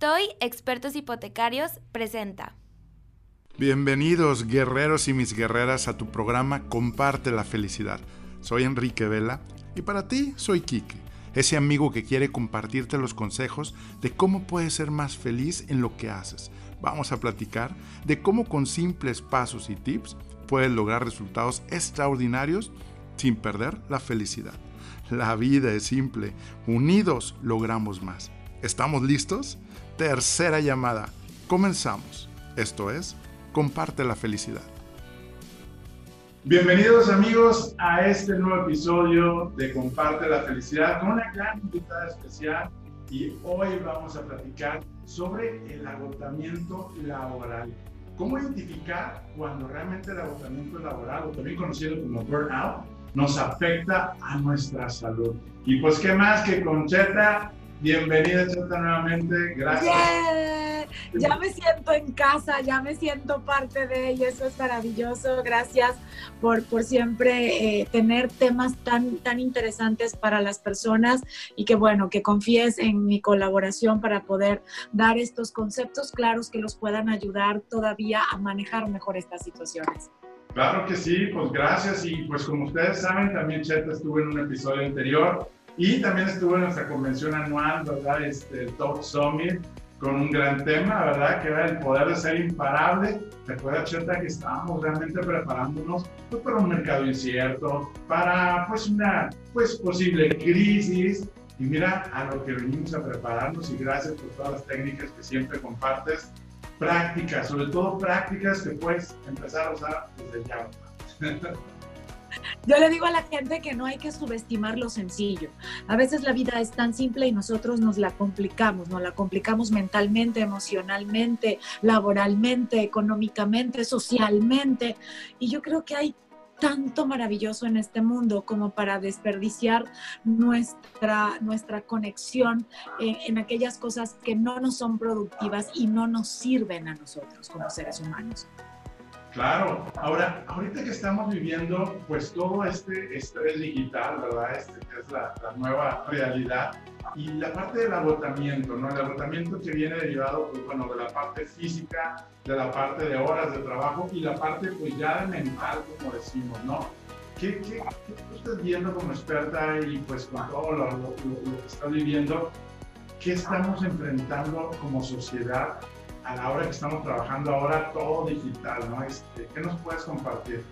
TOY Expertos Hipotecarios presenta. Bienvenidos guerreros y mis guerreras a tu programa Comparte la Felicidad. Soy Enrique Vela y para ti soy Quique, ese amigo que quiere compartirte los consejos de cómo puedes ser más feliz en lo que haces. Vamos a platicar de cómo con simples pasos y tips puedes lograr resultados extraordinarios sin perder la felicidad. La vida es simple, unidos logramos más. ¿Estamos listos? Tercera llamada. Comenzamos. Esto es, comparte la felicidad. Bienvenidos amigos a este nuevo episodio de Comparte la Felicidad con una gran invitada especial y hoy vamos a platicar sobre el agotamiento laboral. ¿Cómo identificar cuando realmente el agotamiento laboral, o también conocido como burnout, nos afecta a nuestra salud? Y pues, ¿qué más que Concheta Bienvenida, Chota, nuevamente. Gracias. Ya me siento en casa, ya me siento parte de ella. Eso es maravilloso. Gracias por, por siempre eh, tener temas tan, tan interesantes para las personas y que, bueno, que confíes en mi colaboración para poder dar estos conceptos claros que los puedan ayudar todavía a manejar mejor estas situaciones. Claro que sí, pues gracias. Y pues como ustedes saben, también Cheta estuvo en un episodio anterior y también estuvo en nuestra convención anual, ¿verdad? Este Talk Summit, con un gran tema, ¿verdad? Que era el poder de ser imparable. Recuerda, Cheta, que estábamos realmente preparándonos pues, para un mercado incierto, para pues una pues, posible crisis. Y mira a lo que venimos a prepararnos y gracias por todas las técnicas que siempre compartes. Prácticas, sobre todo prácticas que puedes empezar a usar desde ya. Yo le digo a la gente que no hay que subestimar lo sencillo. A veces la vida es tan simple y nosotros nos la complicamos, nos la complicamos mentalmente, emocionalmente, laboralmente, económicamente, socialmente. Y yo creo que hay tanto maravilloso en este mundo como para desperdiciar nuestra, nuestra conexión en, en, aquellas cosas que no nos son productivas y no nos sirven a nosotros como seres humanos. Claro, ahora, ahorita que estamos viviendo pues todo este estrés digital, ¿verdad? Este que es la, la, nueva realidad y la parte del agotamiento, ¿no? El agotamiento que viene derivado, pues bueno, de la parte física, de la parte de horas de trabajo y la parte pues ya de mental, como decimos, ¿no? ¿Qué, qué, qué estás viendo como experta y pues con todo lo, lo, lo que estás viviendo? ¿Qué estamos enfrentando como sociedad a la hora que estamos trabajando ahora todo digital, ¿no? Este, ¿Qué nos puedes compartir?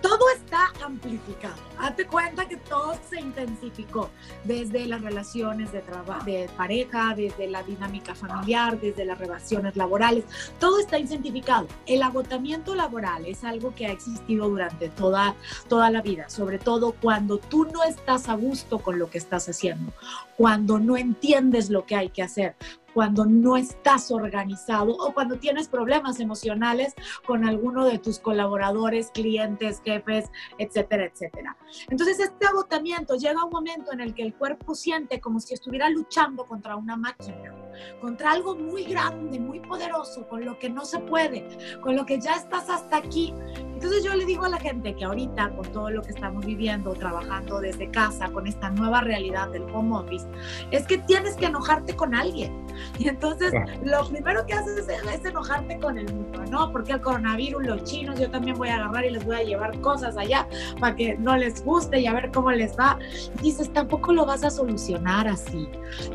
Todo está amplificado. Hazte cuenta que todo se intensificó, desde las relaciones de, de pareja, desde la dinámica familiar, desde las relaciones laborales. Todo está intensificado. El agotamiento laboral es algo que ha existido durante toda, toda la vida, sobre todo cuando tú no estás a gusto con lo que estás haciendo, cuando no entiendes lo que hay que hacer, cuando no estás organizado o cuando tienes problemas emocionales con alguno de tus colaboradores, clientes, jefes, etcétera, etcétera. Entonces, este agotamiento llega un momento en el que el cuerpo siente como si estuviera luchando contra una máquina, contra algo muy grande, muy poderoso, con lo que no se puede, con lo que ya estás hasta aquí. Entonces yo le digo a la gente que ahorita, con todo lo que estamos viviendo, trabajando desde casa, con esta nueva realidad del home office, es que tienes que enojarte con alguien. Y entonces lo primero que haces es, enojarte con el mundo, ¿no? Porque el coronavirus, los chinos, yo también voy a agarrar y les voy a llevar cosas allá para que no les guste y a ver cómo les va. dices, tampoco lo vas a solucionar así,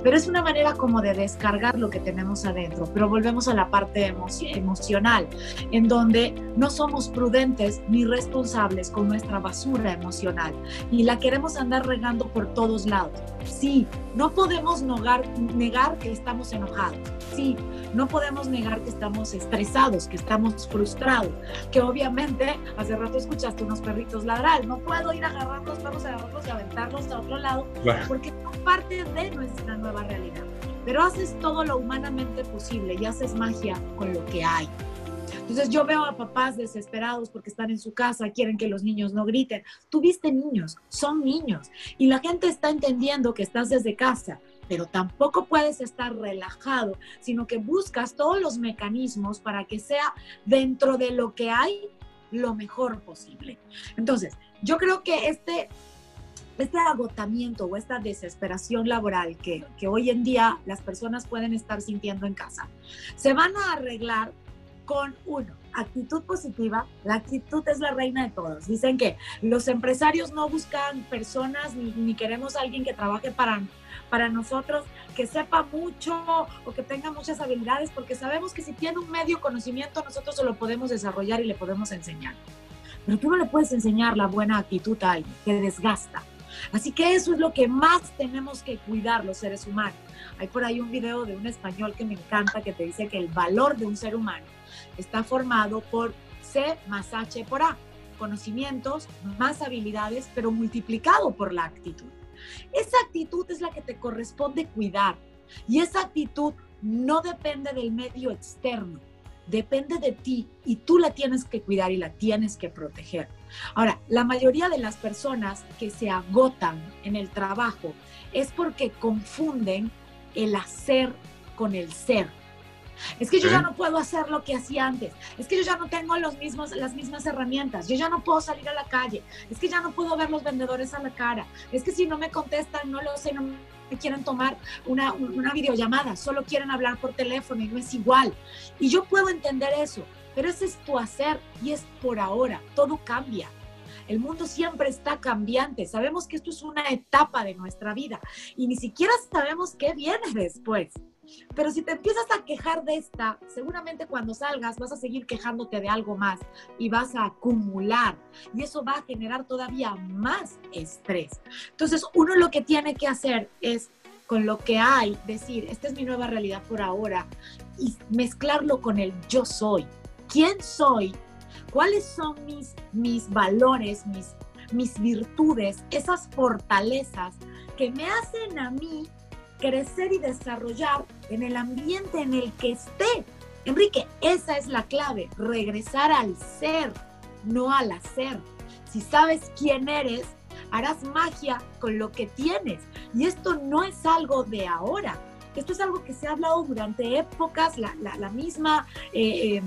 pero es una manera como de descargar lo que tenemos adentro. Pero volvemos a la parte emocional, en donde no somos prudentes ni responsables con nuestra basura emocional y la queremos andar regando por todos lados. Sí, no podemos negar, negar que estamos enojados. Sí, no podemos negar que estamos estresados, que estamos frustrados, que obviamente hace rato escuchaste unos perritos No puedo ir a agarrar los perros, agarrarlos y aventarlos a otro lado porque son parte de nuestra nueva realidad. Pero haces todo lo humanamente posible y haces magia con lo que hay. Entonces yo veo a papás desesperados porque están en su casa, quieren que los niños no griten. Tuviste niños, son niños. Y la gente está entendiendo que estás desde casa, pero tampoco puedes estar relajado, sino que buscas todos los mecanismos para que sea dentro de lo que hay lo mejor posible. Entonces, yo creo que este este agotamiento o esta desesperación laboral que, que hoy en día las personas pueden estar sintiendo en casa, se van a arreglar con uno, actitud positiva. La actitud es la reina de todos. Dicen que los empresarios no buscan personas ni, queremos alguien que trabaje para, para nosotros, que sepa mucho o que tenga muchas habilidades, porque sabemos que si tiene un medio conocimiento, nosotros se lo podemos desarrollar y le podemos enseñar. Pero tú no le puedes enseñar la buena actitud a alguien, que desgasta. Así que eso es lo que más tenemos que cuidar los seres humanos. Hay por ahí un video de un español que me encanta que te dice que el valor de un ser humano está formado por C más H por A, conocimientos más habilidades, pero multiplicado por la actitud. Esa actitud es la que te corresponde cuidar y esa actitud no depende del medio externo, depende de ti y tú la tienes que cuidar y la tienes que proteger. Ahora, la mayoría de las personas que se agotan en el trabajo es porque confunden el hacer con el ser. Es que yo ya no puedo hacer lo que hacía antes. Es que yo ya no tengo los mismos, las mismas herramientas. Yo ya no puedo salir a la calle. Es que ya no puedo ver los vendedores a la cara. Es que si no me contestan, no lo sé, no me quieren tomar una, una videollamada. Solo quieren hablar por teléfono y no es igual. Y yo puedo entender eso. Pero ese es tu hacer y es por ahora. Todo cambia. El mundo siempre está cambiante. Sabemos que esto es una etapa de nuestra vida y ni siquiera sabemos qué viene después. Pero si te empiezas a quejar de esta, seguramente cuando salgas vas a seguir quejándote de algo más y vas a acumular y eso va a generar todavía más estrés. Entonces, uno lo que tiene que hacer es con lo que hay, decir, esta es mi nueva realidad por ahora y mezclarlo con el yo soy. ¿Quién soy? ¿Cuáles son mis, mis valores, mis, mis virtudes, esas fortalezas que me hacen a mí crecer y desarrollar en el ambiente en el que esté. Enrique, esa es la clave, regresar al ser, no al hacer. Si sabes quién eres, harás magia con lo que tienes. Y esto no es algo de ahora. Esto es algo que se ha hablado durante épocas, la, misma eh,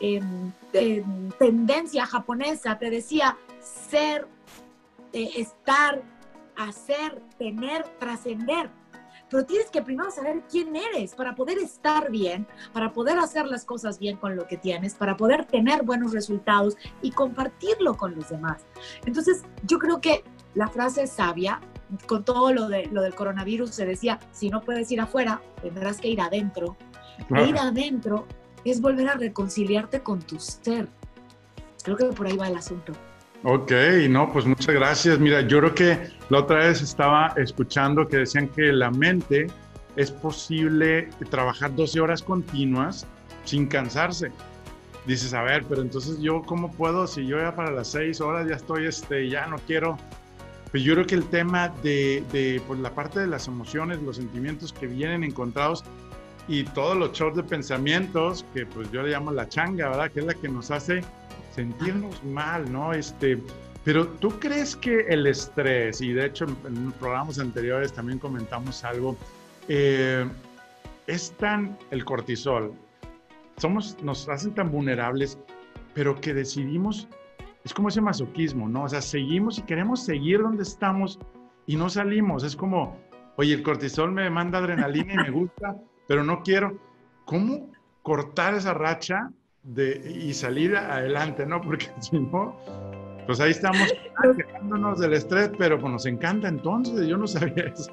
em, em, tendencia japonesa te decía ser, eh, estar, hacer, tener, trascender pero tienes que primero saber quién eres para poder estar bien, para poder hacer las cosas bien con lo que tienes, para poder tener buenos resultados y compartirlo con los demás. Entonces, yo creo que la frase es sabia, con todo lo, de, lo del coronavirus se decía, si no puedes ir afuera, tendrás que ir adentro. E ir adentro es volver a reconciliarte con tu ser. Creo que por ahí va el asunto. Ok, no, pues muchas gracias. Mira, yo creo que la otra vez estaba escuchando que decían que la mente es posible trabajar 12 horas continuas sin cansarse. Dices, a ver, pero entonces yo cómo puedo, si yo ya para las 6 horas ya estoy, este, ya no quiero. Pues yo creo que el tema de, de pues la parte de las emociones, los sentimientos que vienen encontrados y todos los shows de pensamientos, que pues yo le llamo la changa, ¿verdad? Que es la que nos hace sentirnos mal, ¿no? Este, pero tú crees que el estrés, y de hecho en, programas anteriores también comentamos algo, eh, es tan el cortisol, somos, nos hacen tan vulnerables, pero que decidimos, es como ese masoquismo, ¿no? O sea, seguimos y queremos seguir donde estamos y no salimos. Es como, oye, el cortisol me manda adrenalina y me gusta, pero no quiero. ¿Cómo cortar esa racha de, y salir adelante, ¿no? Porque si no, pues ahí estamos quejándonos del estrés, pero pues nos encanta entonces, yo no sabía eso.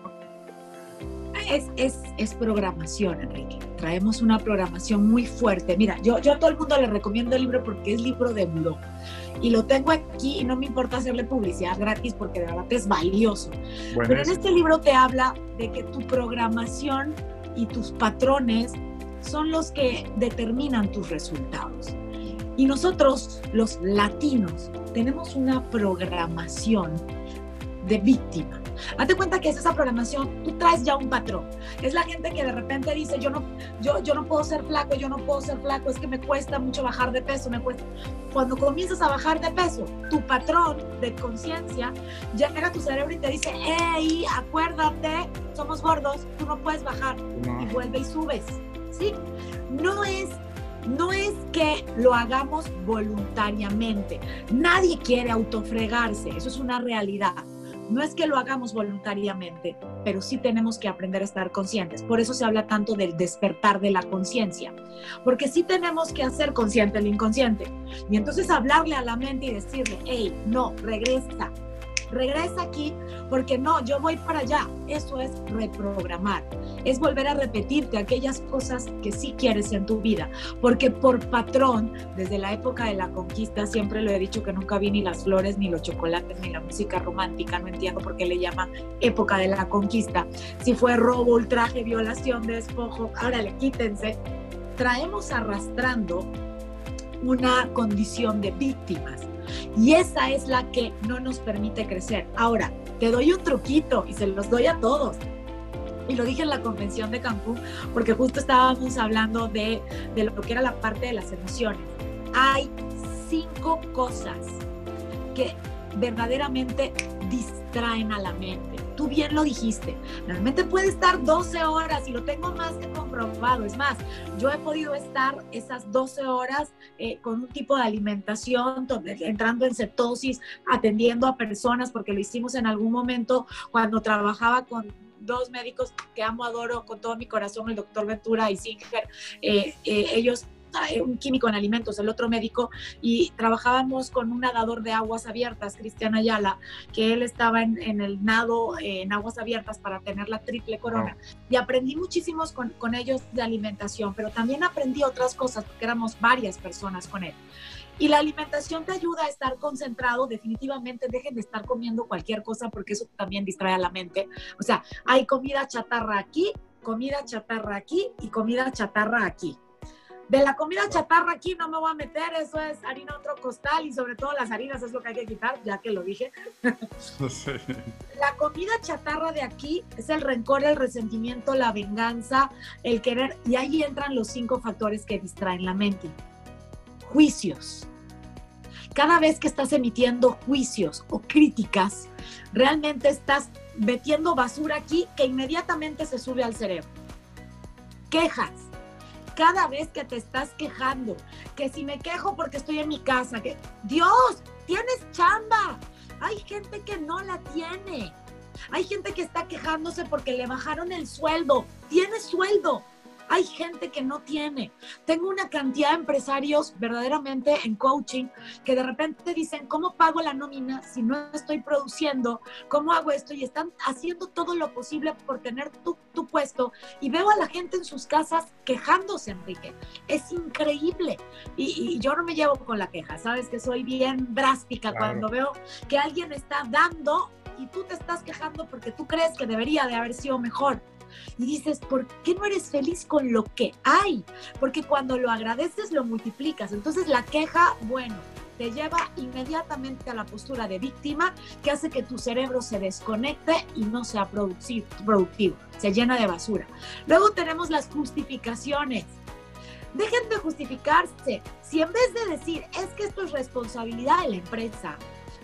Es, es, es, programación, Enrique. Traemos una programación muy fuerte. Mira, yo, yo a todo el mundo le recomiendo el libro porque es libro de blog. Y lo tengo aquí y no me importa hacerle publicidad gratis porque de verdad es valioso. Pero en este libro te habla de que tu programación y tus patrones son los que determinan tus resultados. Y nosotros, los latinos, tenemos una programación de víctima. Hazte cuenta que es esa programación, tú traes ya un patrón. Es la gente que de repente dice, yo no, yo, yo no puedo ser flaco, yo no puedo ser flaco, es que me cuesta mucho bajar de peso, me cuesta. Cuando comienzas a bajar de peso, tu patrón de conciencia llega a tu cerebro y te dice, hey, acuérdate, somos gordos, tú no puedes bajar. Y vuelve y subes. No es, no es que lo hagamos voluntariamente. Nadie quiere autofregarse, eso es una realidad. No es que lo hagamos voluntariamente, pero sí tenemos que aprender a estar conscientes. Por eso se habla tanto del despertar de la conciencia, porque sí tenemos que hacer consciente el inconsciente. Y entonces hablarle a la mente y decirle, hey, no, regresa, regresa aquí porque no, yo voy para allá. Eso es reprogramar, es volver a repetirte aquellas cosas que sí quieres en tu vida, porque por patrón, desde la época de la conquista, siempre lo he dicho que nunca vi ni las flores, ni los chocolates, ni la música romántica, no entiendo por qué le llaman época de la conquista. Si fue robo, ultraje, violación, despojo, ahora le quítense. Traemos arrastrando una condición de víctimas y esa es la que no nos permite crecer. Ahora, te doy un truquito y se los doy a todos. Y lo dije en la convención de Cancún, porque justo estábamos hablando de, de lo que era la parte de las emociones. Hay cinco cosas que verdaderamente distraen a la mente. Tú bien lo dijiste, la mente puede estar 12 horas y lo tengo más que comprobado. Es más, yo he podido estar esas 12 horas eh, con un tipo de alimentación, entrando en cetosis, atendiendo a personas, porque lo hicimos en algún momento cuando trabajaba con dos médicos que amo, adoro con todo mi corazón, el doctor Ventura y Singer, eh, eh, ellos un químico en alimentos, el otro médico, y trabajábamos con un nadador de aguas abiertas, Cristian Ayala, que él estaba en, el nado en aguas abiertas para tener la triple corona. Y aprendí muchísimos con, con ellos de alimentación, pero también aprendí otras cosas, porque éramos varias personas con él. Y la alimentación te ayuda a estar concentrado, definitivamente dejen de estar comiendo cualquier cosa porque eso también distrae a la mente. O sea, hay comida chatarra aquí, comida chatarra aquí y comida chatarra aquí. De la comida chatarra aquí no me voy a meter, eso es harina otro costal y sobre todo las harinas es lo que hay que quitar, ya que lo dije. La comida chatarra de aquí es el rencor, el resentimiento, la venganza, el querer, y ahí entran los cinco factores que distraen la mente. Juicios. Cada vez que estás emitiendo juicios o críticas, realmente estás metiendo basura aquí que inmediatamente se sube al cerebro. Quejas cada vez que te estás quejando, que si me quejo porque estoy en mi casa, que Dios, tienes chamba. Hay gente que no la tiene. Hay gente que está quejándose porque le bajaron el sueldo. Tienes sueldo. Hay gente que no tiene. Tengo una cantidad de empresarios verdaderamente en coaching que de repente dicen, ¿cómo pago la nómina si no estoy produciendo? ¿Cómo hago esto? Y están haciendo todo lo posible por tener tu, puesto. Y veo a la gente en sus casas quejándose, Enrique. Es increíble. Y, yo no me llevo con la queja, sabes que soy bien drástica cuando veo que alguien está dando y tú te estás quejando porque tú crees que debería de haber sido mejor y dices, ¿por qué no eres feliz con lo que hay? Porque cuando lo agradeces, lo multiplicas. Entonces la queja, bueno, te lleva inmediatamente a la postura de víctima que hace que tu cerebro se desconecte y no sea productivo, se llena de basura. Luego tenemos las justificaciones. Dejen de justificarse. Si en vez de decir, es que esto es responsabilidad de la empresa,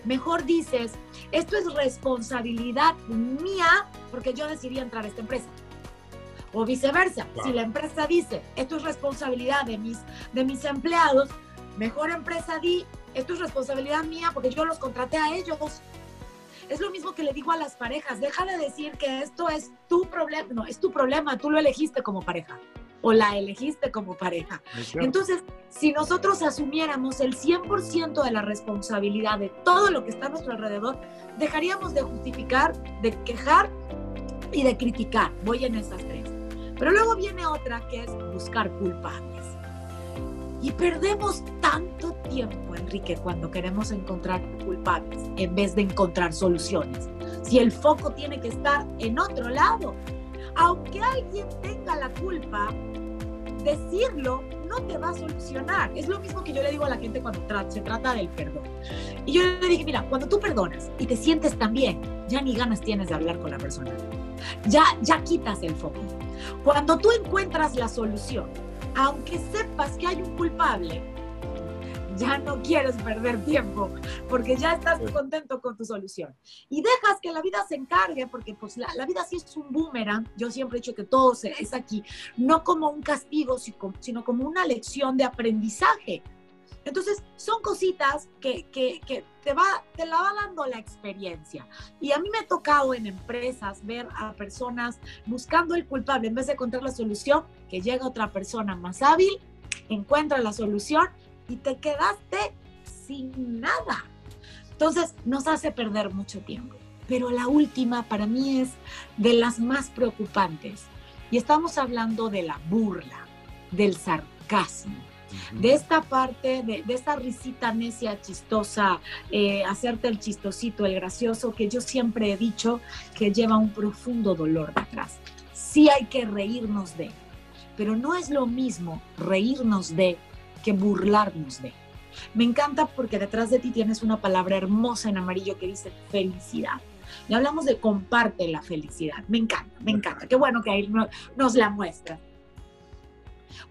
mejor dices, esto es responsabilidad mía porque yo decidí entrar a esta empresa. O viceversa, si la empresa dice, esto es responsabilidad de mis, de mis empleados, mejor empresa di, esto es responsabilidad mía porque yo los contraté a ellos. Es lo mismo que le digo a las parejas, deja de decir que esto es tu problema, no, es tu problema, tú lo elegiste como pareja o la elegiste como pareja. Entonces, si nosotros asumiéramos el 100% de la responsabilidad de todo lo que está a nuestro alrededor, dejaríamos de justificar, de quejar y de criticar. Voy en esas tres. Pero luego viene otra que es buscar culpables. Y perdemos tanto tiempo, Enrique, cuando queremos encontrar culpables en vez de encontrar soluciones. Si el foco tiene que estar en otro lado, aunque alguien tenga la culpa, decirlo no te va a solucionar. Es lo mismo que yo le digo a la gente cuando se trata del perdón. Y yo le dije, mira, cuando tú perdonas y te sientes tan bien, ya ni ganas tienes de hablar con la persona. Ya, ya quitas el foco. Cuando tú encuentras la solución, aunque sepas que hay un culpable, ya no quieres perder tiempo porque ya estás contento con tu solución. Y dejas que la vida se encargue porque pues la, vida sí es un boomerang. Yo siempre he dicho que todo es aquí, no como un castigo, sino como una lección de aprendizaje. Entonces, son cositas que, que, que, te, va, te la va dando la experiencia. Y a mí me ha tocado en empresas ver a personas buscando el culpable en vez de encontrar la solución, que llega otra persona más hábil, encuentra la solución y te quedaste sin nada. Entonces, nos hace perder mucho tiempo. Pero la última para mí es de las más preocupantes. Y estamos hablando de la burla, del sarcasmo de esta parte, de, esta risita necia, chistosa, eh, hacerte el chistosito, el gracioso, que yo siempre he dicho que lleva un profundo dolor detrás. Sí hay que reírnos de, pero no es lo mismo reírnos de que burlarnos de. Me encanta porque detrás de ti tienes una palabra hermosa en amarillo que dice felicidad. Y hablamos de comparte la felicidad. Me encanta, me encanta. Qué bueno que ahí nos la muestra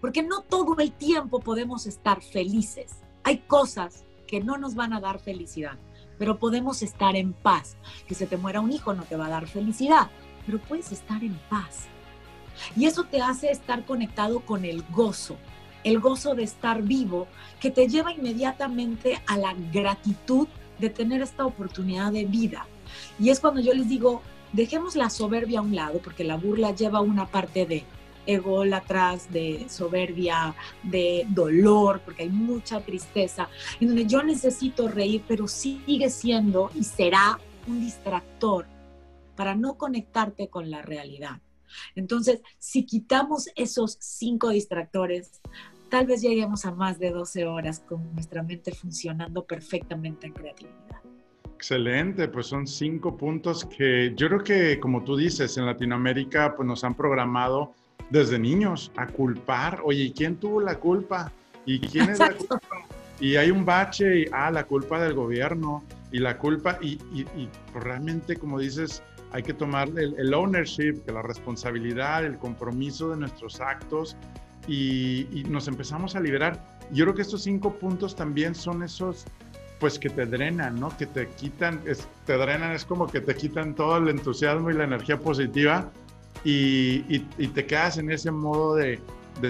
porque no todo el tiempo podemos estar felices. Hay cosas que no nos van a dar felicidad, pero podemos estar en paz. Que se te muera un hijo no te va a dar felicidad, pero puedes estar en paz. Y eso te hace estar conectado con el gozo, el gozo de estar vivo, que te lleva inmediatamente a la gratitud de tener esta oportunidad de vida. Y es cuando yo les digo, dejemos la soberbia a un lado, porque la burla lleva una parte de ególatras, de soberbia, de dolor, porque hay mucha tristeza, en donde yo necesito reír, pero sigue siendo y será un distractor para no conectarte con la realidad. Entonces, si quitamos esos cinco distractores, tal vez lleguemos a más de 12 horas con nuestra mente funcionando perfectamente en creatividad. Excelente, pues son cinco puntos que yo creo que, como tú dices, en Latinoamérica pues nos han programado desde niños a culpar, oye, quién tuvo la culpa? ¿Y quién es la culpa? Y hay un bache y, ah, la culpa del gobierno y la culpa, y, y, pues realmente, como dices, hay que tomar el, ownership, la responsabilidad, el compromiso de nuestros actos y, nos empezamos a liberar. Yo creo que estos cinco puntos también son esos pues que te drenan, ¿no? Que te quitan, te drenan, es como que te quitan todo el entusiasmo y la energía positiva y, te quedas en ese modo de,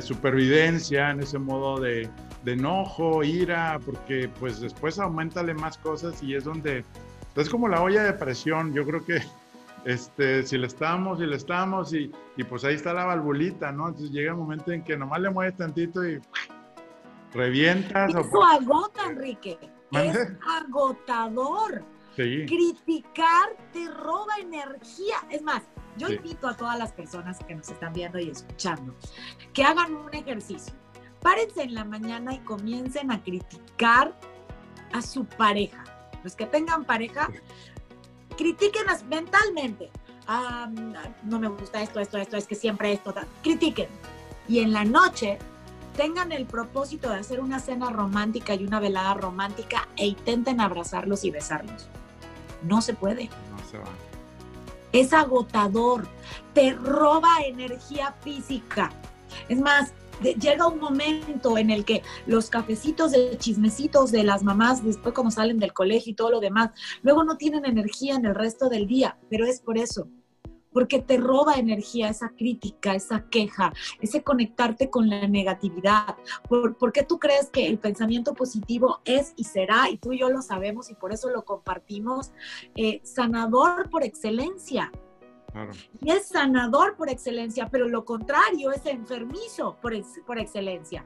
supervivencia, en ese modo de, enojo, ira, porque pues después aumentale más cosas y es donde, es como la olla de presión, yo creo que este, si le estamos y le estamos y, pues ahí está la valvulita, ¿no? Entonces llega un momento en que nomás le mueves tantito y revientas. Eso agota, Enrique. Es agotador. Criticar te roba energía. Es más, yo invito a todas las personas que nos están viendo y escuchando que hagan un ejercicio. Párense en la mañana y comiencen a criticar a su pareja. Los que tengan pareja, critiquenlas mentalmente. Ah, no me gusta esto, esto, esto, es que siempre esto. Critiquen. Y en la noche tengan el propósito de hacer una cena romántica y una velada romántica e intenten abrazarlos y besarlos. No se puede. No se va es agotador, te roba energía física. Es más, llega un momento en el que los cafecitos de chismecitos de las mamás, después como salen del colegio y todo lo demás, luego no tienen energía en el resto del día, pero es por eso, porque te roba energía esa crítica, esa queja, ese conectarte con la negatividad. ¿Por, qué tú crees que el pensamiento positivo es y será, y tú y yo lo sabemos y por eso lo compartimos, eh, sanador por excelencia? Y es sanador por excelencia, pero lo contrario es enfermizo por, por excelencia.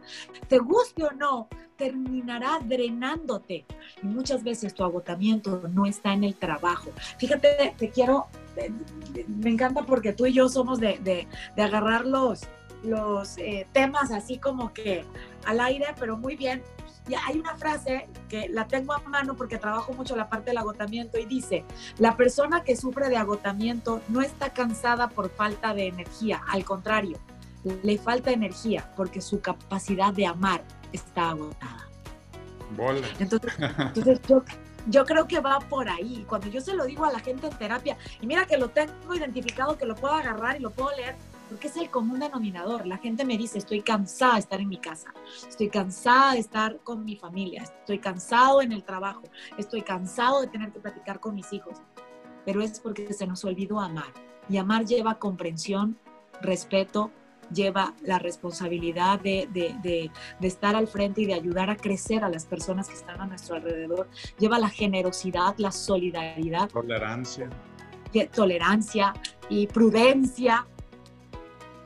Te guste o no, terminará drenándote. Y muchas veces tu agotamiento no está en el trabajo. Fíjate, te quiero, me encanta porque tú y yo somos de, de, de agarrar los, los eh, temas así como que al aire, pero muy bien. Y hay una frase que la tengo a mano porque trabajo mucho la parte del agotamiento y dice, la persona que sufre de agotamiento no está cansada por falta de energía, al contrario, le falta energía porque su capacidad de amar está agotada. Entonces, entonces yo, yo creo que va por ahí. Cuando yo se lo digo a la gente en terapia, y mira que lo tengo identificado, que lo puedo agarrar y lo puedo leer, porque es el común denominador. La gente me dice, estoy cansada de estar en mi casa, estoy cansada de estar con mi familia, estoy cansado en el trabajo, estoy cansado de tener que platicar con mis hijos. Pero es porque se nos olvidó amar. Y amar lleva comprensión, respeto, lleva la responsabilidad de, de, estar al frente y de ayudar a crecer a las personas que están a nuestro alrededor, lleva la generosidad, la solidaridad. Tolerancia. Tolerancia y prudencia.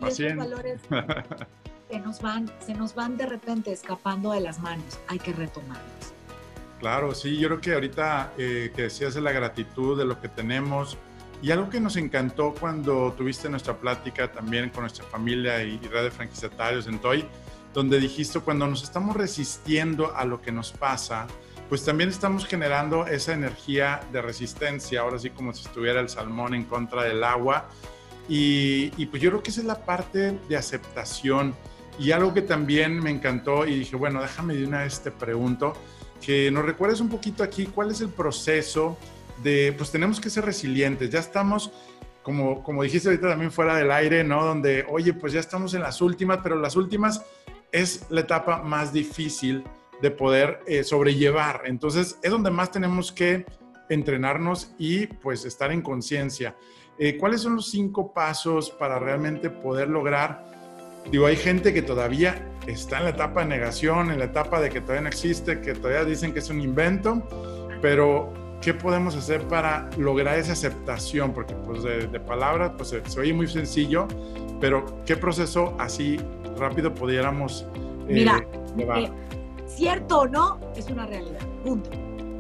Y esos valores que nos van, se nos van de repente escapando de las manos, hay que retomarlos. Claro, sí, yo creo que ahorita eh, que decías de la gratitud, de lo que tenemos, y algo que nos encantó cuando tuviste nuestra plática también con nuestra familia y, red de franquiciatarios en Toy, donde dijiste cuando nos estamos resistiendo a lo que nos pasa, pues también estamos generando esa energía de resistencia, ahora sí como si estuviera el salmón en contra del agua. Y, y pues yo creo que esa es la parte de aceptación. Y algo que también me encantó y dije, bueno, déjame de una vez te pregunto, que nos recuerdes un poquito aquí cuál es el proceso de, pues tenemos que ser resilientes, ya estamos, como, como dijiste ahorita también fuera del aire, ¿no? Donde, oye, pues ya estamos en las últimas, pero las últimas es la etapa más difícil de poder eh, sobrellevar. Entonces, es donde más tenemos que entrenarnos y pues estar en conciencia. Eh, ¿Cuáles son los cinco pasos para realmente poder lograr? Digo, hay gente que todavía está en la etapa de negación, en la etapa de que todavía no existe, que todavía dicen que es un invento, pero ¿qué podemos hacer para lograr esa aceptación? Porque pues de, palabras pues se, oye muy sencillo, pero ¿qué proceso así rápido pudiéramos eh, Mira, llevar? Eh, cierto o no, es una realidad, punto.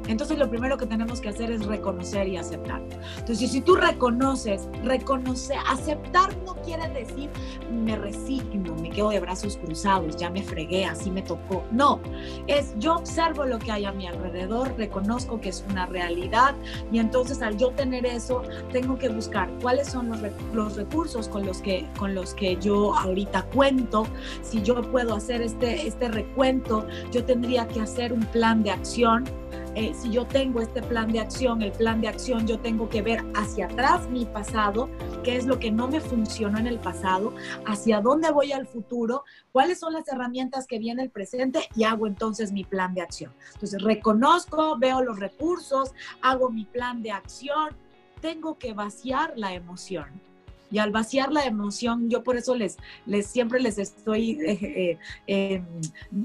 Entonces lo primero que tenemos que hacer es reconocer y aceptar. Entonces si tú reconoces, reconocer, aceptar no quiere decir me resigno, me quedo de brazos cruzados, ya me fregué, así me tocó. No, es yo observo lo que hay a mi alrededor, reconozco que es una realidad y entonces al yo tener eso tengo que buscar cuáles son los, los recursos con los, que, con los que yo ahorita cuento. Si yo puedo hacer este, este recuento, yo tendría que hacer un plan de acción eh, si yo tengo este plan de acción, el plan de acción, yo tengo que ver hacia atrás mi pasado, qué es lo que no me funcionó en el pasado, hacia dónde voy al futuro, cuáles son las herramientas que viene el presente y hago entonces mi plan de acción. Entonces reconozco, veo los recursos, hago mi plan de acción, tengo que vaciar la emoción y al vaciar la emoción, yo por eso les, les siempre les estoy eh, eh, em,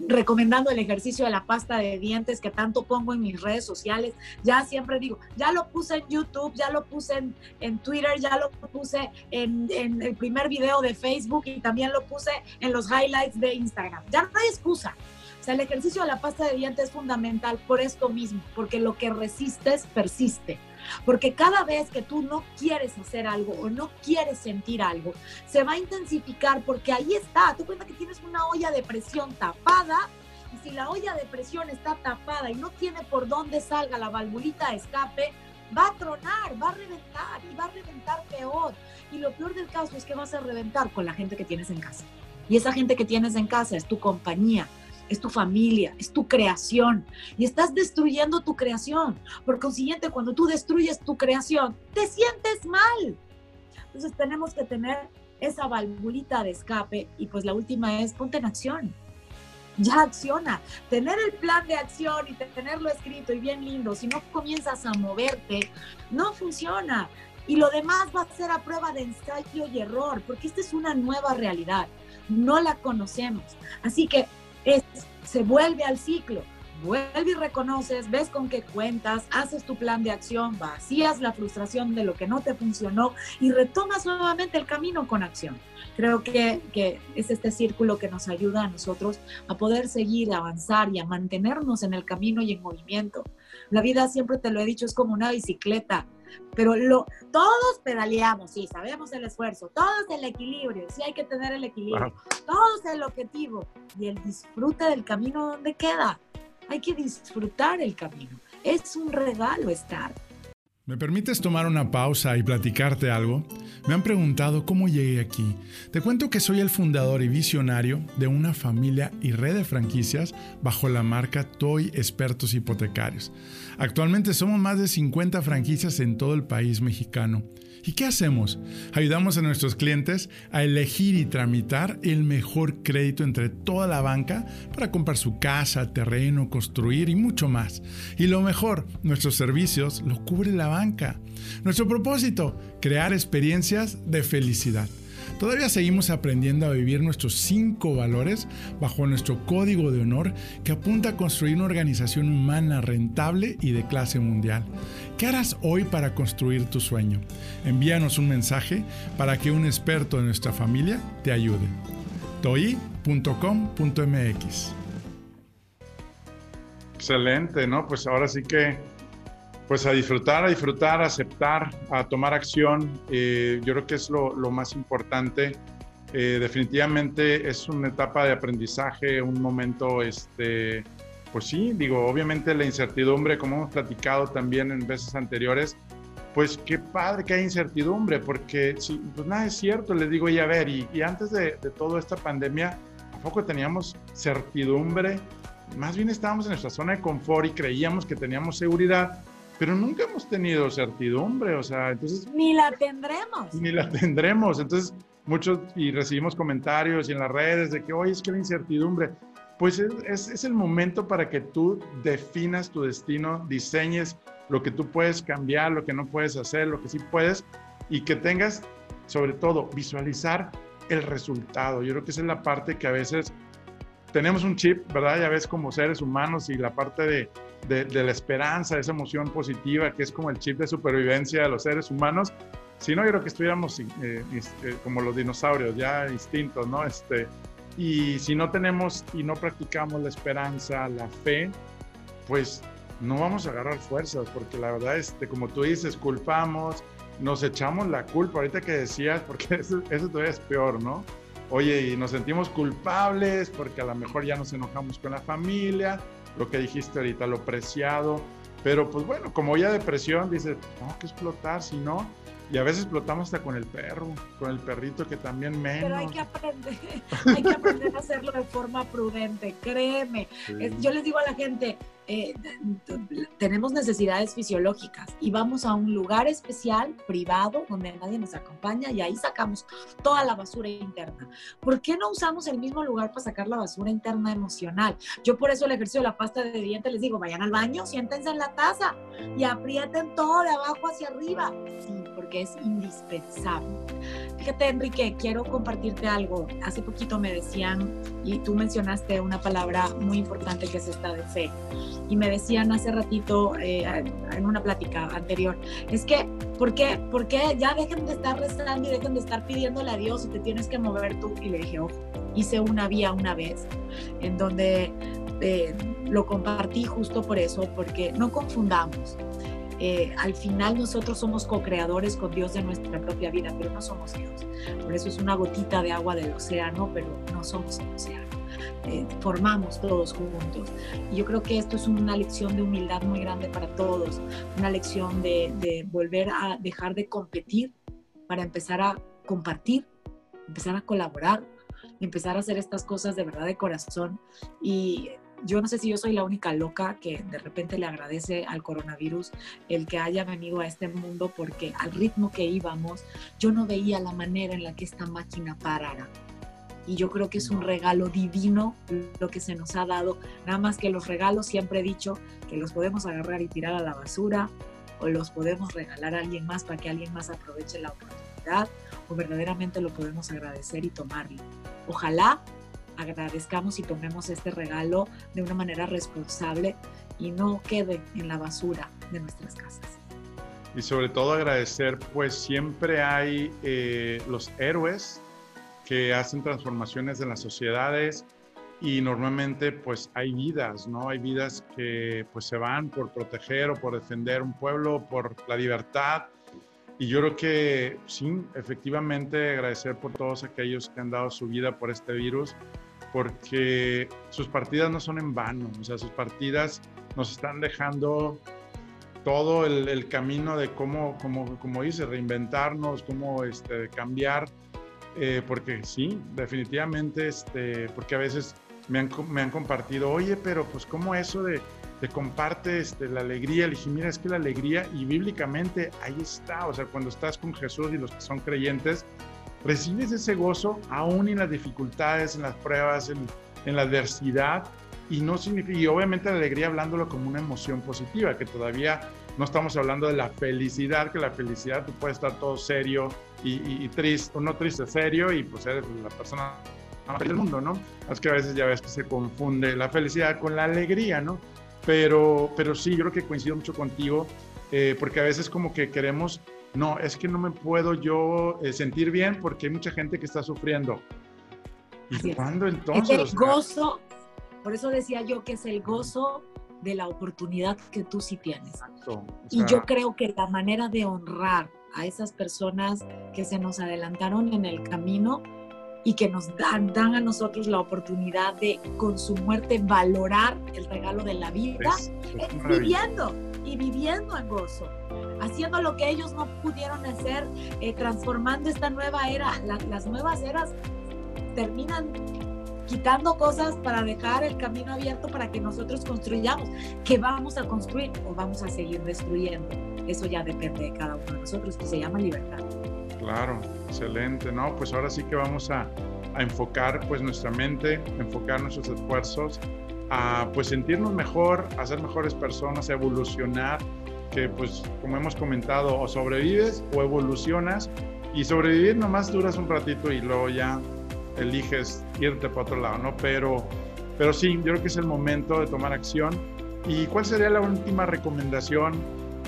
recomendando el ejercicio de la pasta de dientes que tanto pongo en mis redes sociales. Ya siempre digo, ya lo puse en YouTube, ya lo puse en, Twitter, ya lo puse en, en el primer video de Facebook y también lo puse en los highlights de Instagram. Ya no hay excusa. O sea, el ejercicio de la pasta de dientes es fundamental por esto mismo, porque lo que resistes persiste. Porque cada vez que tú no quieres hacer algo o no quieres sentir algo, se va a intensificar porque ahí está. Tú cuenta que tienes una olla de presión tapada y si la olla de presión está tapada y no tiene por dónde salga la valvulita de escape, va a tronar, va a reventar y va a reventar peor. Y lo peor del caso es que vas a reventar con la gente que tienes en casa. Y esa gente que tienes en casa es tu compañía, es tu familia, es tu creación. Y estás destruyendo tu creación. Por consiguiente, cuando tú destruyes tu creación, te sientes mal. Entonces tenemos que tener esa valvulita de escape y pues la última es ponte en acción. Ya acciona. Tener el plan de acción y tenerlo escrito y bien lindo, si no comienzas a moverte, no funciona. Y lo demás va a ser a prueba de ensayo y error, porque esta es una nueva realidad. No la conocemos. Así que se vuelve al ciclo. Vuelve y reconoces, ves con qué cuentas, haces tu plan de acción, vacías la frustración de lo que no te funcionó y retomas nuevamente el camino con acción. Creo que, que es este círculo que nos ayuda a nosotros a poder seguir, avanzar y a mantenernos en el camino y en movimiento. La vida, siempre te lo he dicho, es como una bicicleta pero lo, todos pedaleamos, sí, sabemos el esfuerzo, todos el equilibrio, sí hay que tener el equilibrio, todos el objetivo y el disfrute del camino donde queda. Hay que disfrutar el camino. Es un regalo estar. ¿Me permites tomar una pausa y platicarte algo? Me han preguntado cómo llegué aquí. Te cuento que soy el fundador y visionario de una familia y red de franquicias bajo la marca Toy Expertos Hipotecarios. Actualmente somos más de 50 franquicias en todo el país mexicano ¿Y qué hacemos? Ayudamos a nuestros clientes a elegir y tramitar el mejor crédito entre toda la banca para comprar su casa, terreno, construir y mucho más. Y lo mejor, nuestros servicios los cubre la banca. Nuestro propósito, crear experiencias de felicidad. Todavía seguimos aprendiendo a vivir nuestros cinco valores bajo nuestro código de honor que apunta a construir una organización humana rentable y de clase mundial. ¿Qué harás hoy para construir tu sueño? Envíanos un mensaje para que un experto de nuestra familia te ayude. toi.com.mx Excelente, ¿no? Pues ahora sí que pues a disfrutar, a disfrutar, a aceptar, a tomar acción. Eh, yo creo que es lo, más importante. Eh, definitivamente es una etapa de aprendizaje, un momento, este, pues sí, digo, obviamente la incertidumbre, como hemos platicado también en veces anteriores, pues qué padre que hay incertidumbre, porque si, pues nada es cierto, les digo, y a ver, y, antes de, de toda esta pandemia, ¿a poco teníamos certidumbre? Más bien estábamos en nuestra zona de confort y creíamos que teníamos seguridad, pero nunca hemos tenido certidumbre, o sea, entonces... Ni la tendremos. Ni la tendremos, entonces muchos, y recibimos comentarios y en las redes de que, oye, es que la incertidumbre, pues es, es, el momento para que tú definas tu destino, diseñes lo que tú puedes cambiar, lo que no puedes hacer, lo que sí puedes, y que tengas, sobre todo, visualizar el resultado. Yo creo que esa es la parte que a veces tenemos un chip, ¿verdad? Ya ves como seres humanos y la parte de de, la esperanza, esa emoción positiva que es como el chip de supervivencia de los seres humanos. Si no, yo creo que estuviéramos eh, este, como los dinosaurios, ya instintos, ¿no? Este, y si no tenemos y no practicamos la esperanza, la fe, pues no vamos a agarrar fuerzas, porque la verdad, este, como tú dices, culpamos, nos echamos la culpa, ahorita que decías, porque eso, eso todavía es peor, ¿no? Oye, y nos sentimos culpables porque a lo mejor ya nos enojamos con la familia, lo que dijiste ahorita, lo preciado. Pero pues bueno, como ya depresión, dices, tengo que explotar, si no, y a veces explotamos hasta con el perro, con el perrito que también menos. Pero hay que aprender, hay que aprender a hacerlo de forma prudente, créeme. yo les digo a la gente, eh, tenemos necesidades fisiológicas y vamos a un lugar especial, privado, donde nadie nos acompaña y ahí sacamos toda la basura interna. ¿Por qué no usamos el mismo lugar para sacar la basura interna emocional? Yo por eso el ejercicio de la pasta de dientes les digo, vayan al baño, siéntense en la taza y aprieten todo de abajo hacia arriba. Sí, porque es indispensable. Fíjate, Enrique, quiero compartirte algo. Hace poquito me decían, y tú mencionaste una palabra muy importante que es esta de fe y me decían hace ratito eh, en una plática anterior, es que, ¿por qué, ¿por qué ya dejen de estar rezando y dejen de estar pidiéndole a Dios y te tienes que mover tú? Y le dije, ojo, hice una vía una vez en donde eh, lo compartí justo por eso, porque no confundamos. Eh, al final nosotros somos co-creadores con Dios de nuestra propia vida, pero no somos Dios. Por eso es una gotita de agua del océano, pero no somos el océano. Eh, formamos todos juntos. Yo creo que esto es una lección de humildad muy grande para todos, una lección de, de volver a dejar de competir para empezar a compartir, empezar a colaborar, empezar a hacer estas cosas de verdad de corazón. Y yo no sé si yo soy la única loca que de repente le agradece al coronavirus el que haya venido a este mundo porque al ritmo que íbamos yo no veía la manera en la que esta máquina parara y yo creo que es un regalo divino lo que se nos ha dado. Nada más que los regalos, siempre he dicho que los podemos agarrar y tirar a la basura o los podemos regalar a alguien más para que alguien más aproveche la oportunidad o verdaderamente lo podemos agradecer y tomarlo. Ojalá agradezcamos y tomemos este regalo de una manera responsable y no quede en la basura de nuestras casas. Y sobre todo agradecer, pues siempre hay eh, los héroes que hacen transformaciones en las sociedades y normalmente pues hay vidas, ¿no? Hay vidas que pues se van por proteger o por defender un pueblo, por la libertad. Y yo creo que sí, efectivamente agradecer por todos aquellos que han dado su vida por este virus, porque sus partidas no son en vano, o sea, sus partidas nos están dejando todo el, camino de cómo, como, como dice, reinventarnos, cómo este, cambiar eh, porque sí, definitivamente, este, porque a veces me han, me han compartido, oye, pero pues como eso de, te comparte este, la alegría, le dije, mira, es que la alegría, y bíblicamente ahí está, o sea, cuando estás con Jesús y los que son creyentes, recibes ese gozo aún en las dificultades, en las pruebas, en, en la adversidad, y no significa, y obviamente la alegría hablándolo como una emoción positiva, que todavía no estamos hablando de la felicidad, que la felicidad tú puedes estar todo serio y, triste, o no triste, serio, y pues eres la persona más feliz del mundo, ¿no? Es que a veces ya ves que se confunde la felicidad con la alegría, ¿no? Pero, pero sí, yo creo que coincido mucho contigo, eh, porque a veces como que queremos, no, es que no me puedo yo eh, sentir bien porque hay mucha gente que está sufriendo. ¿Y cuándo entonces? Es el gozo, por eso decía yo que es el gozo de la oportunidad que tú sí tienes. y yo creo que la manera de honrar a esas personas que se nos adelantaron en el camino y que nos dan, dan a nosotros la oportunidad de con su muerte valorar el regalo de la vida, es, viviendo y viviendo en gozo, haciendo lo que ellos no pudieron hacer, eh, transformando esta nueva era. las nuevas eras terminan quitando cosas para dejar el camino abierto para que nosotros construyamos. ¿Qué vamos a construir o vamos a seguir destruyendo? Eso ya depende de cada uno de nosotros, que se llama libertad. Claro, excelente, ¿no? Pues ahora sí que vamos a, a enfocar pues nuestra mente, enfocar nuestros esfuerzos a pues sentirnos mejor, a ser mejores personas, a evolucionar, que pues como hemos comentado, o sobrevives o evolucionas y sobrevivir nomás duras un ratito y luego ya eliges irte para otro lado, ¿no? Pero, pero sí, yo creo que es el momento de tomar acción. ¿Y cuál sería la última recomendación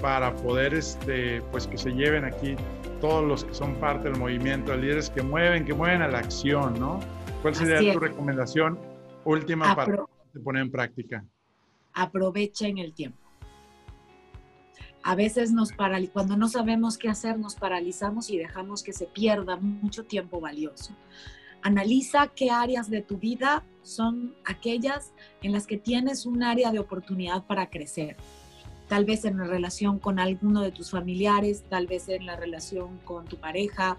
para poder, este, pues que se lleven aquí todos los que son parte del movimiento, líderes que mueven, que mueven a la acción, ¿no? ¿Cuál sería tu recomendación última para poner en práctica? Aprovechen el tiempo. A veces nos cuando no sabemos qué hacer, nos paralizamos y dejamos que se pierda mucho tiempo valioso. Analiza qué áreas de tu vida son aquellas en las que tienes un área de oportunidad para crecer. Tal vez en la relación con alguno de tus familiares, tal vez en la relación con tu pareja,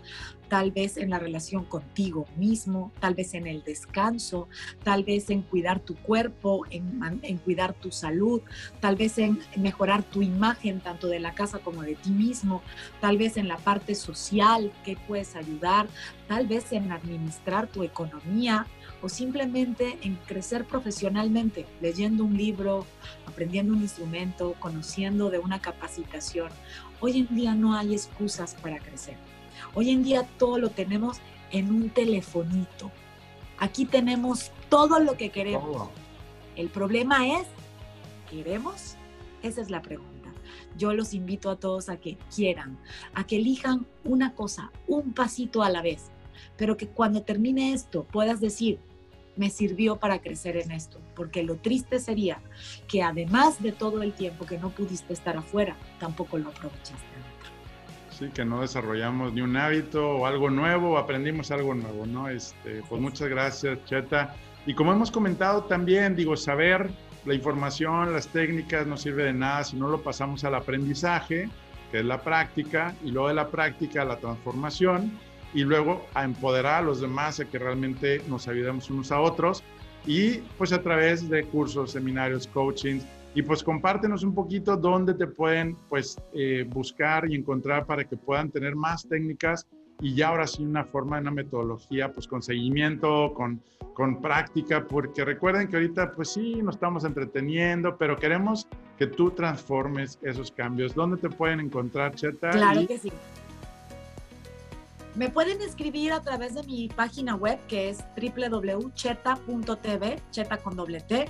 tal vez en la relación contigo mismo, tal vez en el descanso, tal vez en cuidar tu cuerpo, en, cuidar tu salud, tal vez en mejorar tu imagen tanto de la casa como de ti mismo, tal vez en la parte social que puedes ayudar, tal vez en administrar tu economía, o simplemente en crecer profesionalmente, leyendo un libro, aprendiendo un instrumento, conociendo de una capacitación. Hoy en día no hay excusas para crecer. Hoy en día todo lo tenemos en un telefonito. Aquí tenemos todo lo que queremos. El problema es, ¿queremos? Esa es la pregunta. Yo los invito a todos a que quieran, a que elijan una cosa, un pasito a la vez, pero que cuando termine esto puedas decir, me sirvió para crecer en esto, porque lo triste sería que además de todo el tiempo que no pudiste estar afuera, tampoco lo aprovechaste. Sí, que no desarrollamos ni un hábito o algo nuevo, aprendimos algo nuevo, ¿no? Este, pues muchas gracias, Cheta. Y como hemos comentado también, digo, saber la información, las técnicas no sirve de nada si no lo pasamos al aprendizaje, que es la práctica, y luego de la práctica la transformación y luego a empoderar a los demás a que realmente nos ayudemos unos a otros y pues a través de cursos, seminarios, coachings y pues compártenos un poquito dónde te pueden pues eh, buscar y encontrar para que puedan tener más técnicas y ya ahora sí una forma, una metodología pues con seguimiento, con, con práctica, porque recuerden que ahorita pues sí nos estamos entreteniendo, pero queremos que tú transformes esos cambios. ¿Dónde te pueden encontrar, Cheta? Claro que sí. Me pueden escribir a través de mi página web que es www.cheta.tv, cheta con doble T.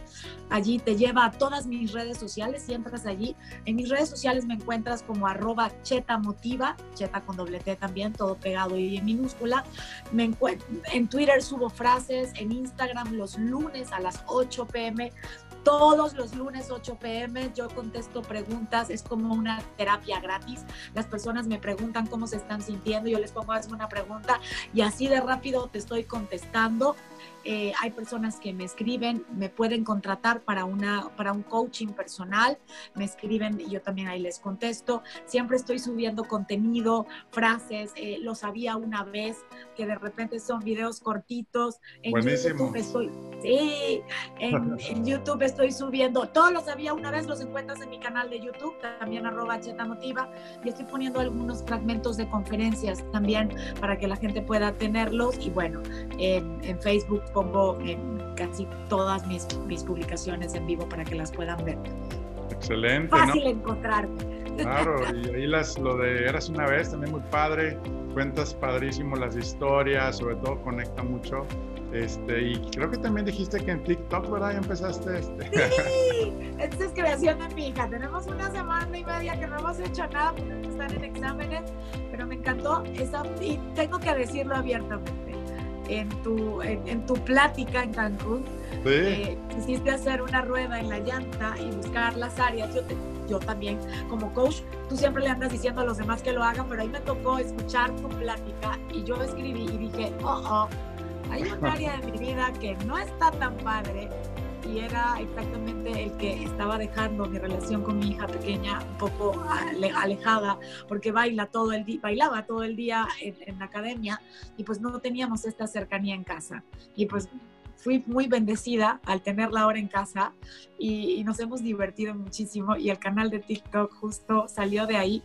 Allí te lleva a todas mis redes sociales. Si entras allí, en mis redes sociales me encuentras como arroba cheta motiva, cheta con doble T también, todo pegado y en minúscula. Me en Twitter subo frases, en Instagram los lunes a las 8 pm todos los lunes 8 pm yo contesto preguntas, es como una terapia gratis. Las personas me preguntan cómo se están sintiendo, yo les pongo a una pregunta y así de rápido te estoy contestando. Eh, hay personas que me escriben, me pueden contratar para, una, para un coaching personal, me escriben y yo también ahí les contesto. Siempre estoy subiendo contenido, frases, eh, lo sabía una vez, que de repente son videos cortitos. En YouTube estoy, sí, en, en, YouTube estoy subiendo, todos los sabía una vez, los encuentras en mi canal de YouTube, también arroba cheta motiva, y estoy poniendo algunos fragmentos de conferencias también para que la gente pueda tenerlos. Y bueno, en, en Facebook pongo en casi todas mis, mis publicaciones en vivo para que las puedan ver. Excelente. Fácil encontrarme. Claro, y ahí las, lo de Eras una vez, también muy padre, cuentas padrísimo las historias, sobre todo conecta mucho. Este, y creo que también dijiste que en TikTok, ¿verdad? Ya empezaste. Este. Sí, esta es creación de mi hija. Tenemos una semana y media que no hemos hecho nada porque están en exámenes, pero me encantó esa, y tengo que decirlo abiertamente. En tu, en, tu plática en Cancún, sí. eh, quisiste hacer una rueda en la llanta y buscar las áreas. Yo, te, yo también, como coach, tú siempre le andas diciendo a los demás que lo hagan, pero ahí me tocó escuchar tu plática y yo escribí y dije, oh, oh hay un área de mi vida que no está tan padre y era exactamente el que estaba dejando mi relación con mi hija pequeña un poco alejada porque baila todo el día, bailaba todo el día en, en la academia y pues no teníamos esta cercanía en casa y pues fui muy bendecida al tenerla ahora en casa y, y, nos hemos divertido muchísimo y el canal de TikTok justo salió de ahí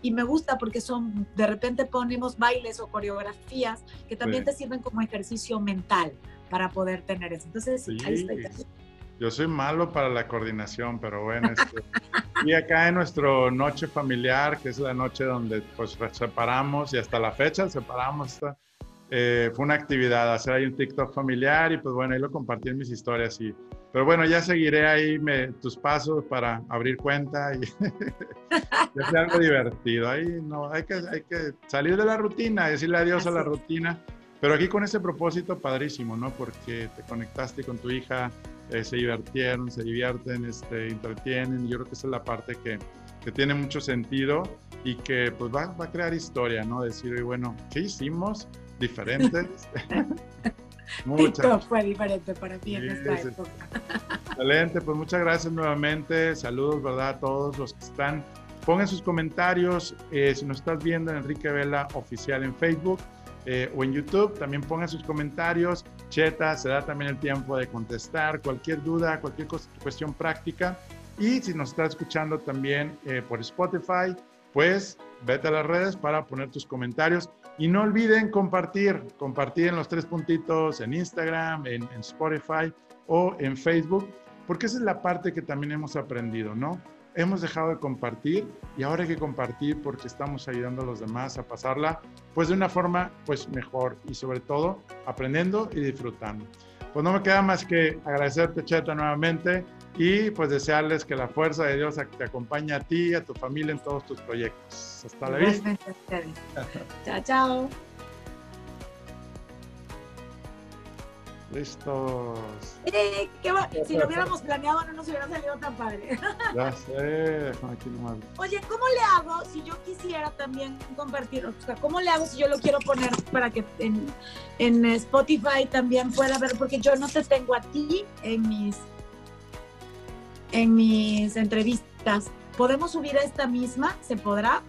y me gusta porque son, de repente ponemos bailes o coreografías que también sí. te sirven como ejercicio mental para poder tener eso. Entonces, sí. ahí estoy. Yo soy malo para la coordinación, pero bueno, este, y acá en nuestro noche familiar, que es la noche donde pues separamos y hasta la fecha separamos esta, eh, fue una actividad, hacer ahí un TikTok familiar y pues bueno, ahí lo compartí en mis historias. Y, pero bueno, ya seguiré ahí me, tus pasos para abrir cuenta y hacer algo divertido. Ahí no, hay que, hay que salir de la rutina, decirle adiós Así. a la rutina. Pero aquí con ese propósito padrísimo, ¿no? Porque te conectaste con tu hija, eh, se divirtieron, se divierten, este, entretienen. Yo creo que esa es la parte que, que tiene mucho sentido y que pues va, va a crear historia, ¿no? Decir, bueno, ¿qué hicimos? diferentes. TikTok fue diferente para ti en esta sí, época. Excelente, pues muchas gracias nuevamente. Saludos, ¿verdad? A todos los que están. Pongan sus comentarios. Eh, si nos estás viendo en Enrique Vela Oficial en Facebook eh, o en YouTube, también pongan sus comentarios. Cheta, se da también el tiempo de contestar cualquier duda, cualquier cuestión práctica. Y si nos está escuchando también eh, por Spotify, pues vete a las redes para poner tus comentarios. Y no olviden compartir, compartir en los tres puntitos en Instagram, en, en, Spotify o en Facebook, porque esa es la parte que también hemos aprendido, ¿no? Hemos dejado de compartir y ahora hay que compartir porque estamos ayudando a los demás a pasarla, pues de una forma, pues mejor y sobre todo aprendiendo y disfrutando. Pues no me queda más que agradecerte, Cheta, nuevamente y pues desearles que la fuerza de Dios te acompañe a ti y a tu familia en todos tus proyectos. Hasta la vista. chao, chao. Listos. Eh, qué va. Si lo hubiéramos planeado no nos hubiera salido tan padre. Ya sé, aquí nomás. Oye, ¿cómo le hago si yo quisiera también compartir? O sea, ¿cómo le hago si yo lo quiero poner para que en, en Spotify también pueda ver? Porque yo no te tengo a ti en mis en mis entrevistas. ¿Podemos subir a esta misma? ¿Se podrá?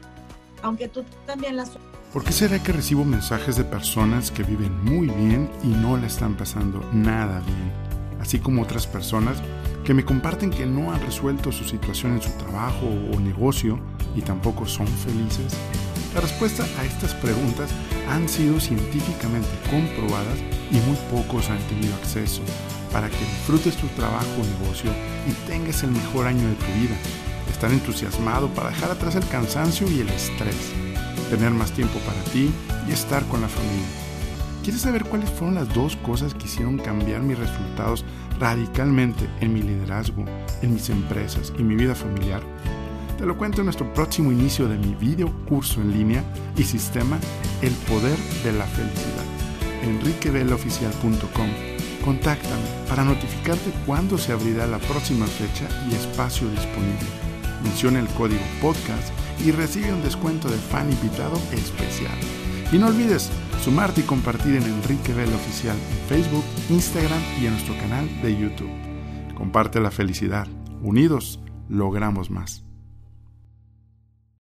Aunque tú también la ¿Por qué será que recibo mensajes de personas que viven muy bien y no la están pasando nada bien? Así como otras personas que me comparten que no han resuelto su situación en su trabajo o negocio y tampoco son felices. La respuesta a estas preguntas han sido científicamente comprobadas y muy pocos han tenido acceso para que disfrutes tu trabajo o negocio y tengas el mejor año de tu vida. Estar entusiasmado para dejar atrás el cansancio y el estrés. Tener más tiempo para ti y estar con la familia. ¿Quieres saber cuáles fueron las dos cosas que hicieron cambiar mis resultados radicalmente en mi liderazgo, en mis empresas y mi vida familiar? Te lo cuento en nuestro próximo inicio de mi video curso en línea y sistema El Poder de la Felicidad. enriqueveloficial.com Contáctame para notificarte cuándo se abrirá la próxima fecha y espacio disponible. Menciona el código podcast y recibe un descuento de fan invitado especial. Y no olvides sumarte y compartir en Enrique Vela Oficial en Facebook, Instagram y en nuestro canal de YouTube. Comparte la felicidad. Unidos logramos más.